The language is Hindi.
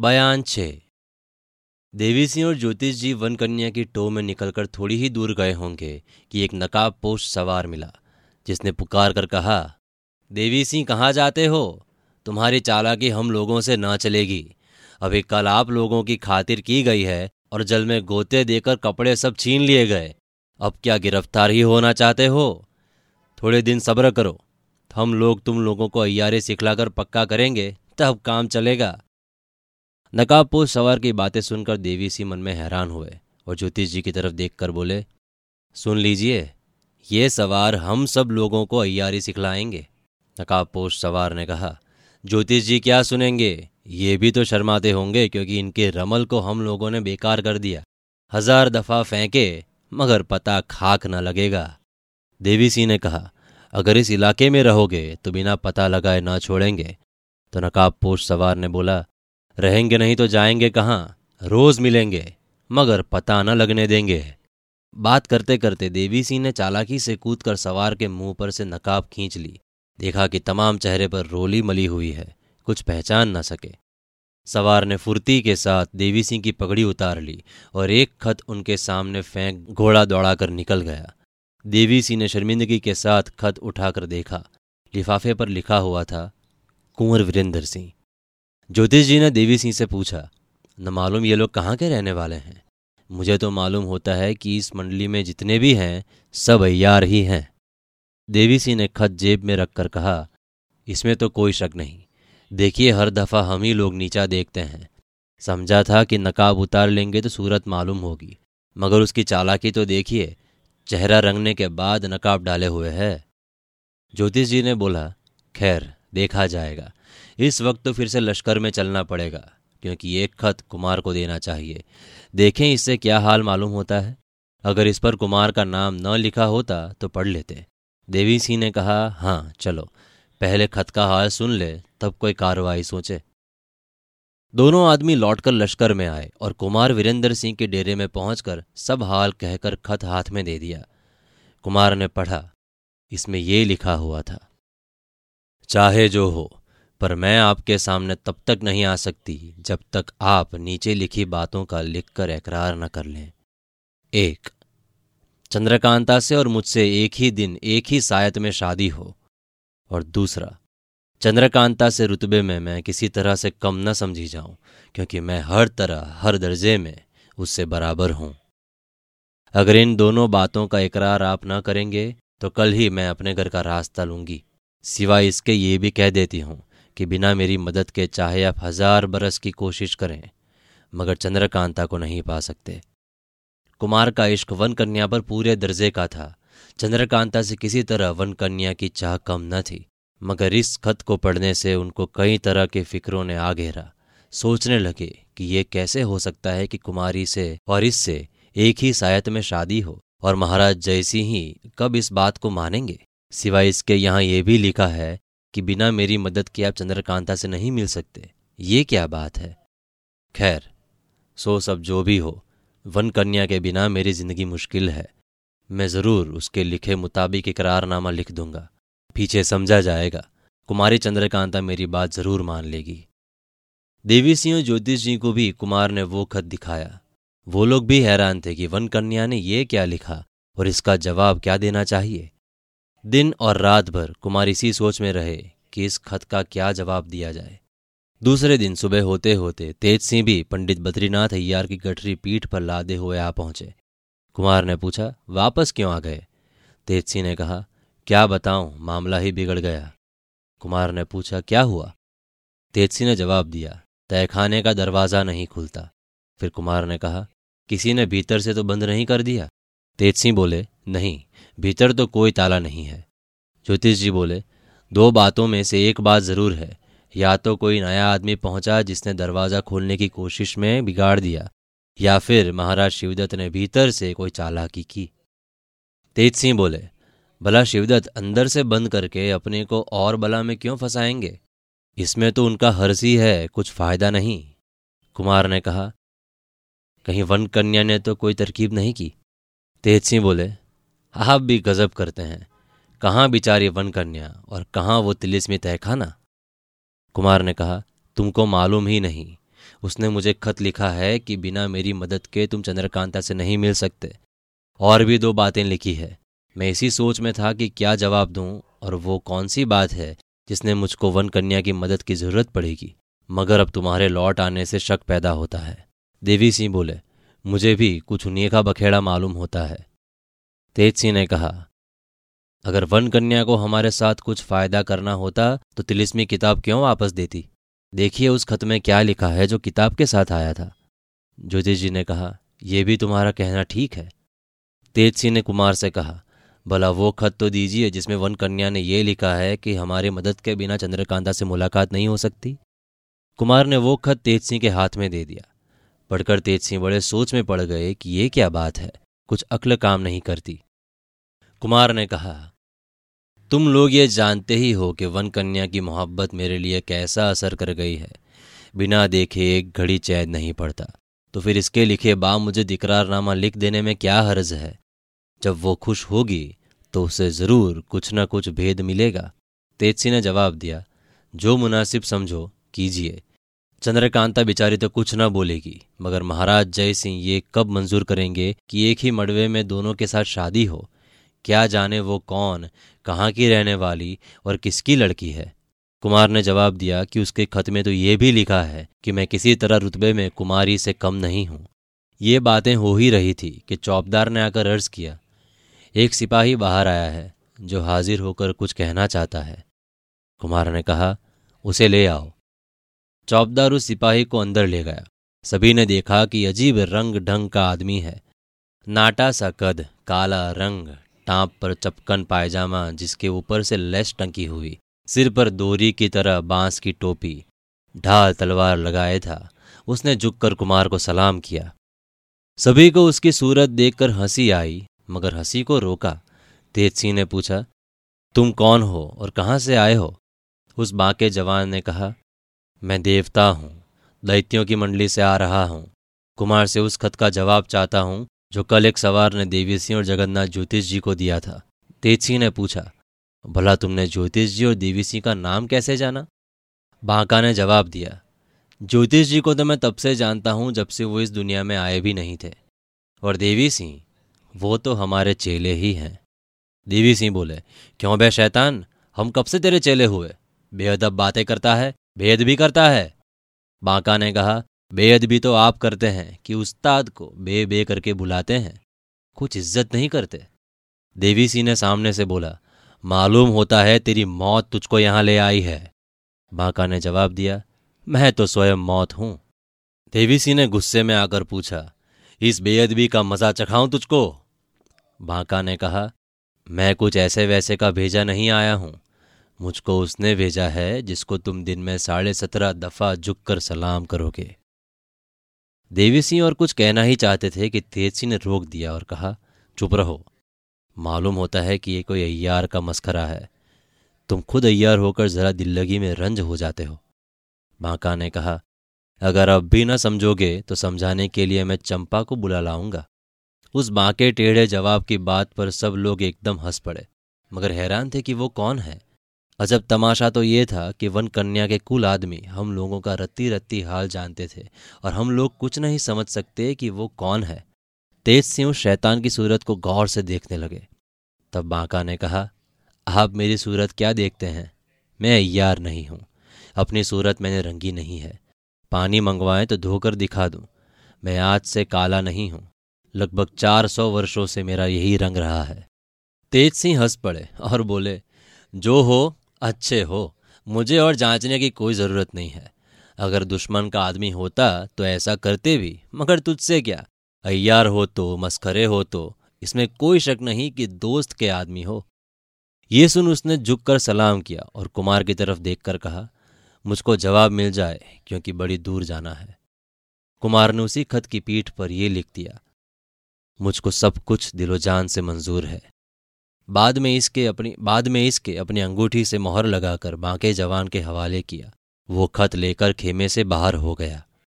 बयान छे। देवी सिंह और ज्योतिष जी वन कन्या की टो में निकलकर थोड़ी ही दूर गए होंगे कि एक नकाब पोष सवार मिला, जिसने पुकार कर कहा, देवी सिंह, कहाँ जाते हो? तुम्हारी चालाकी हम लोगों से ना चलेगी। अभी कल आप लोगों की खातिर की गई है और जल में गोते देकर कपड़े सब छीन लिए गए। अब क्या गिरफ़्तार ही होना चाहते हो? थोड़े दिन सब्र करो। हम लोग तुम लोगों को अयारे सिखलाकर पक्का करेंगे, तब काम चलेगा। नकाबपोश सवार की बातें सुनकर देवी सी मन में हैरान हुए और ज्योतिष जी की तरफ़ देखकर बोले, सुन लीजिए, ये सवार हम सब लोगों को अयारी सिखलाएँगे। नकाबपोश सवार ने कहा, ज्योतिष जी क्या सुनेंगे? ये भी तो शर्माते होंगे क्योंकि इनके रमल को हम लोगों ने बेकार कर दिया। हज़ार दफ़ा फेंके, मगर पता खाक न लगेगा। देवी सिंह ने कहा, अगर इस इलाके में रहोगे तो बिना पता लगाए ना छोड़ेंगे। तो नकाब पोष सवार ने बोला रहेंगे नहीं तो जाएँगे कहाँ? रोज मिलेंगे, मगर पता न लगने देंगे। बात करते करते देवी सिंह ने चालाकी से कूद कर सवार के मुँह पर से नकाब खींच ली। देखा कि तमाम चेहरे पर रोली मली हुई है, कुछ पहचान न सके। सवार ने फुर्ती के साथ देवी सिंह की पगड़ी उतार ली और एक खत उनके सामने फेंक घोड़ा दौड़ाकर निकल गया। देवी सिंह ने शर्मिंदगी के साथ खत उठाकर देखा। लिफाफे पर लिखा हुआ था, कुंवर वीरेंद्र सिंह। ज्योतिष जी ने देवी सिंह से पूछा, न मालूम ये लोग कहाँ के रहने वाले हैं? मुझे तो मालूम होता है कि इस मंडली में जितने भी हैं, सब अयार ही हैं। देवी सिंह ने खत जेब में रखकर कहा, इसमें तो कोई शक नहीं। देखिए, हर दफ़ा हम ही लोग नीचा देखते हैं। समझा था कि नकाब उतार लेंगे तो सूरत मालूम होगी, मगर उसकी चालाकी तो देखिए, चेहरा रंगने के बाद नकाब डाले हुए है। ज्योतिष जी ने बोला, खैर, देखा जाएगा। इस वक्त तो फिर से लश्कर में चलना पड़ेगा, क्योंकि एक खत कुमार को देना चाहिए। देखें इससे क्या हाल मालूम होता है। अगर इस पर कुमार का नाम न लिखा होता तो पढ़ लेते। देवी सिंह ने कहा हाँ चलो। पहले खत का हाल सुन ले, तब कोई कार्रवाई सोचे। दोनों आदमी लौटकर लश्कर में आए और कुमार वीरेंद्र सिंह के डेरे में पहुंचकर सब हाल कहकर खत हाथ में दे दिया। कुमार ने पढ़ा, इसमें ये लिखा हुआ था, चाहे जो हो पर मैं आपके सामने तब तक नहीं आ सकती जब तक आप नीचे लिखी बातों का लिखकर एकरार न कर लें। एक, चंद्रकांता से और मुझसे एक ही दिन, एक ही सायत में शादी हो। और दूसरा, चंद्रकांता से रुतबे में मैं किसी तरह से कम न समझी जाऊँ, क्योंकि मैं हर तरह, हर दर्जे में उससे बराबर हूँ। अगर इन दोनों बातों का इकरार आप ना करेंगे तो कल ही मैं अपने घर का रास्ता लूँगी, सिवाय इसके ये भी कह देती हूँ कि बिना मेरी मदद के चाहे आप हज़ार बरस की कोशिश करें, मगर चंद्रकांता को नहीं पा सकते। कुमार का इश्क वन कन्या पर पूरे दर्जे का था। चंद्रकांता से किसी तरह वन कन्या की चाह कम न थी, मगर इस खत को पढ़ने से उनको कई तरह के फिक्रों ने आ घेरा सोचने लगे कि ये कैसे हो सकता है कि कुमारी से और इससे एक ही सायत में शादी हो, और महाराज जयसी ही कब इस बात को मानेंगे? सिवाय इसके यहाँ ये भी लिखा है कि बिना मेरी मदद के आप चंद्रकांता से नहीं मिल सकते। ये क्या बात है? खैर, सो सब जो भी हो, वन कन्या के बिना मेरी ज़िंदगी मुश्किल है। मैं ज़रूर उसके लिखे मुताबिक इकरारनामा लिख दूँगा। पीछे समझा जाएगा। कुमारी चंद्रकांता मेरी बात ज़रूर मान लेगी। देवी सिंह ज्योतिष जी को भी कुमार ने वो खत दिखाया। वो लोग भी हैरान थे कि वन कन्या ने ये क्या लिखा और इसका जवाब क्या देना चाहिए। दिन और रात भर कुमार इसी सोच में रहे कि इस खत का क्या जवाब दिया जाए। दूसरे दिन सुबह होते होते तेज सिंह भी पंडित बद्रीनाथ अय्यार की गठरी पीठ पर लादे हुए आ पहुँचे। कुमार ने पूछा, वापस क्यों आ गए? तेजसी ने कहा, क्या बताऊँ, मामला ही बिगड़ गया। कुमार ने पूछा, क्या हुआ? तेजसी ने जवाब दिया, तहखाने का दरवाज़ा नहीं खुलता। फिर कुमार ने कहा, किसी ने भीतर से तो बंद नहीं कर दिया? तेज सिंह बोले, नहीं। भीतर तो कोई ताला नहीं है। ज्योतिष जी बोले, दो बातों में से एक बात ज़रूर है। या तो कोई नया आदमी पहुँचा जिसने दरवाज़ा खोलने की कोशिश में बिगाड़ दिया, या फिर महाराज शिवदत्त ने भीतर से कोई चालाकी की। तेज सिंह बोले, भला शिवदत्त अंदर से बंद करके अपने को और बला में क्यों फंसाएँगे? इसमें तो उनका हर्जी है कुछ फ़ायदा नहीं। कुमार ने कहा, कहीं वन कन्या ने तो कोई तरकीब नहीं की। तेज सिंह बोले आप भी गजब करते हैं। कहाँ बिचारी वन कन्या और कहाँ वो तिलिस्मी तहखाना? कुमार ने कहा, तुमको मालूम ही नहीं। उसने मुझे खत लिखा है कि बिना मेरी मदद के तुम चंद्रकांता से नहीं मिल सकते। और भी दो बातें लिखी है। मैं इसी सोच में था कि क्या जवाब दूँ और वो कौन सी बात है जिसने मुझको वन कन्या की मदद की ज़रूरत पड़ेगी। मगर अब तुम्हारे लौट आने से शक पैदा होता है। देवी सिंह बोले, मुझे भी कुछ उन्हीं का बखेड़ा मालूम होता है। तेज सिंह ने कहा, अगर वन कन्या को हमारे साथ कुछ फ़ायदा करना होता तो तिलिस्मी किताब क्यों वापस देती? देखिए उस खत में क्या लिखा है जो किताब के साथ आया था। ज्योतिष जी ने कहा यह भी तुम्हारा कहना ठीक है। तेज सिंह ने कुमार से कहा, भला वो खत तो दीजिए जिसमें वन कन्या ने यह लिखा है कि हमारी मदद के बिना चंद्रकांता से मुलाकात नहीं हो सकती। कुमार ने वो खत तेज सिंह के हाथ में दे दिया। पढ़कर तेज सिंह बड़े सोच में पड़ गए कि ये क्या बात है, कुछ अक्ल काम नहीं करती। कुमार ने कहा, तुम लोग ये जानते ही हो कि वन कन्या की मोहब्बत मेरे लिए कैसा असर कर गई है। बिना देखे एक घड़ी चैन नहीं पड़ता। तो फिर इसके लिखे बा मुझे दिकरारनामा लिख देने में क्या हर्ज है? जब वो खुश होगी तो उसे ज़रूर कुछ न कुछ भेद मिलेगा। तेजसी ने जवाब दिया, जो मुनासिब समझो, कीजिए। चंद्रकांता बिचारी तो कुछ ना बोलेगी, मगर महाराज जय सिंह ये कब मंजूर करेंगे कि एक ही मड़वे में दोनों के साथ शादी हो? क्या जाने वो कौन, कहाँ की रहने वाली और किसकी लड़की है? कुमार ने जवाब दिया कि उसके खत में तो ये भी लिखा है कि मैं किसी तरह रुतबे में कुमारी से कम नहीं हूँ। ये बातें हो ही रही थी कि चौबदार ने आकर अर्ज़ किया। एक सिपाही बाहर आया है, जो हाजिर होकर कुछ कहना चाहता है। कुमार ने कहा, उसे ले आओ। चौबदार उस सिपाही को अंदर ले गया। सभी ने देखा कि अजीब रंग ढंग का आदमी है। नाटा सा कद, काला रंग टाँप पर चपकन पायजामा जिसके ऊपर से लेस टंकी हुई, सिर पर दोरी की तरह बाँस की टोपी, ढाल तलवार लगाए था। उसने झुककर कुमार को सलाम किया। सभी को उसकी सूरत देखकर हँसी आई, मगर हँसी को रोका। तेज सिंह ने पूछा, तुम कौन हो और कहाँ से आए हो? उस बांके जवान ने कहा, मैं देवता हूँ, दैत्यों की मंडली से आ रहा हूँ। कुमार से उस खत का जवाब चाहता हूँ जो कल एक सवार ने देवी सिंह और जगन्नाथ ज्योतिष जी को दिया था। तेज सिंह ने पूछा, भला तुमने ज्योतिष जी और देवी सिंह का नाम कैसे जाना? बांका ने जवाब दिया, ज्योतिष जी को तो मैं तब से जानता हूँ जब से वो इस दुनिया में आए भी नहीं थे। और देवी सिंह वो तो हमारे चेले ही हैं। देवी सिंह बोले, क्यों बे शैतान? हम कब से तेरे चेले हुए? बेअदब बातें करता है, भेद भी करता है। बांका ने कहा बेअद भी तो आप करते हैं कि उस्ताद को बे बे करके बुलाते हैं। कुछ इज़्ज़त नहीं करते। देवी सिंह ने सामने से बोला, मालूम होता है तेरी मौत तुझको यहाँ ले आई है। बांका ने जवाब दिया, मैं तो स्वयं मौत हूँ। देवी सिंह ने गुस्से में आकर पूछा, इस बेअदबी का मज़ा चखाऊं तुझको? बांका ने कहा, मैं कुछ ऐसे वैसे का भेजा नहीं आया हूँ। मुझको उसने भेजा है जिसको तुम दिन में साढ़े सत्रह दफ़ा झुक कर सलाम करोगे। देवी सिंह और कुछ कहना ही चाहते थे कि तेज सिंह ने रोक दिया और कहा, चुप रहो। मालूम होता है कि ये कोई अय्यार का मस्खरा है। तुम खुद अय्यार होकर जरा दिल्लगी में रंज हो जाते हो। बांका ने कहा, अगर अब भी न समझोगे तो समझाने के लिए मैं चंपा को बुला लाऊँगा। उस बांके टेढ़े जवाब की बात पर सब लोग एकदम हंस पड़े, मगर हैरान थे कि वो कौन है। अजब तमाशा तो ये था कि वन कन्या के कुल आदमी हम लोगों का रत्ती रत्ती हाल जानते थे और हम लोग कुछ नहीं समझ सकते कि वो कौन है। तेज सिंह शैतान की सूरत को गौर से देखने लगे। तब बांका ने कहा, आप मेरी सूरत क्या देखते हैं? मैं यार नहीं हूँ। अपनी सूरत मैंने रंगी नहीं है। पानी मंगवाएँ तो धोकर दिखा दूँ। मैं आज से काला नहीं हूँ। लगभग चार सौ वर्षों से मेरा यही रंग रहा है। तेज सिंह हंस पड़े और बोले, जो हो अच्छे हो, मुझे और जांचने की कोई ज़रूरत नहीं है। अगर दुश्मन का आदमी होता तो ऐसा करते भी, मगर तुझसे क्या? अय्यार हो तो मस्खरे हो तो इसमें कोई शक नहीं कि दोस्त के आदमी हो। ये सुन उसने झुककर सलाम किया और कुमार की तरफ़ देखकर कहा, मुझको जवाब मिल जाए, क्योंकि बड़ी दूर जाना है। कुमार ने उसी खत की पीठ पर यह लिख दिया, मुझको सब कुछ दिलोजान से मंजूर है। बाद में इसके अपनी, बाद में इसके अपनी अंगूठी से मोहर लगाकर बांके जवान के हवाले किया। वो खत लेकर खेमे से बाहर हो गया।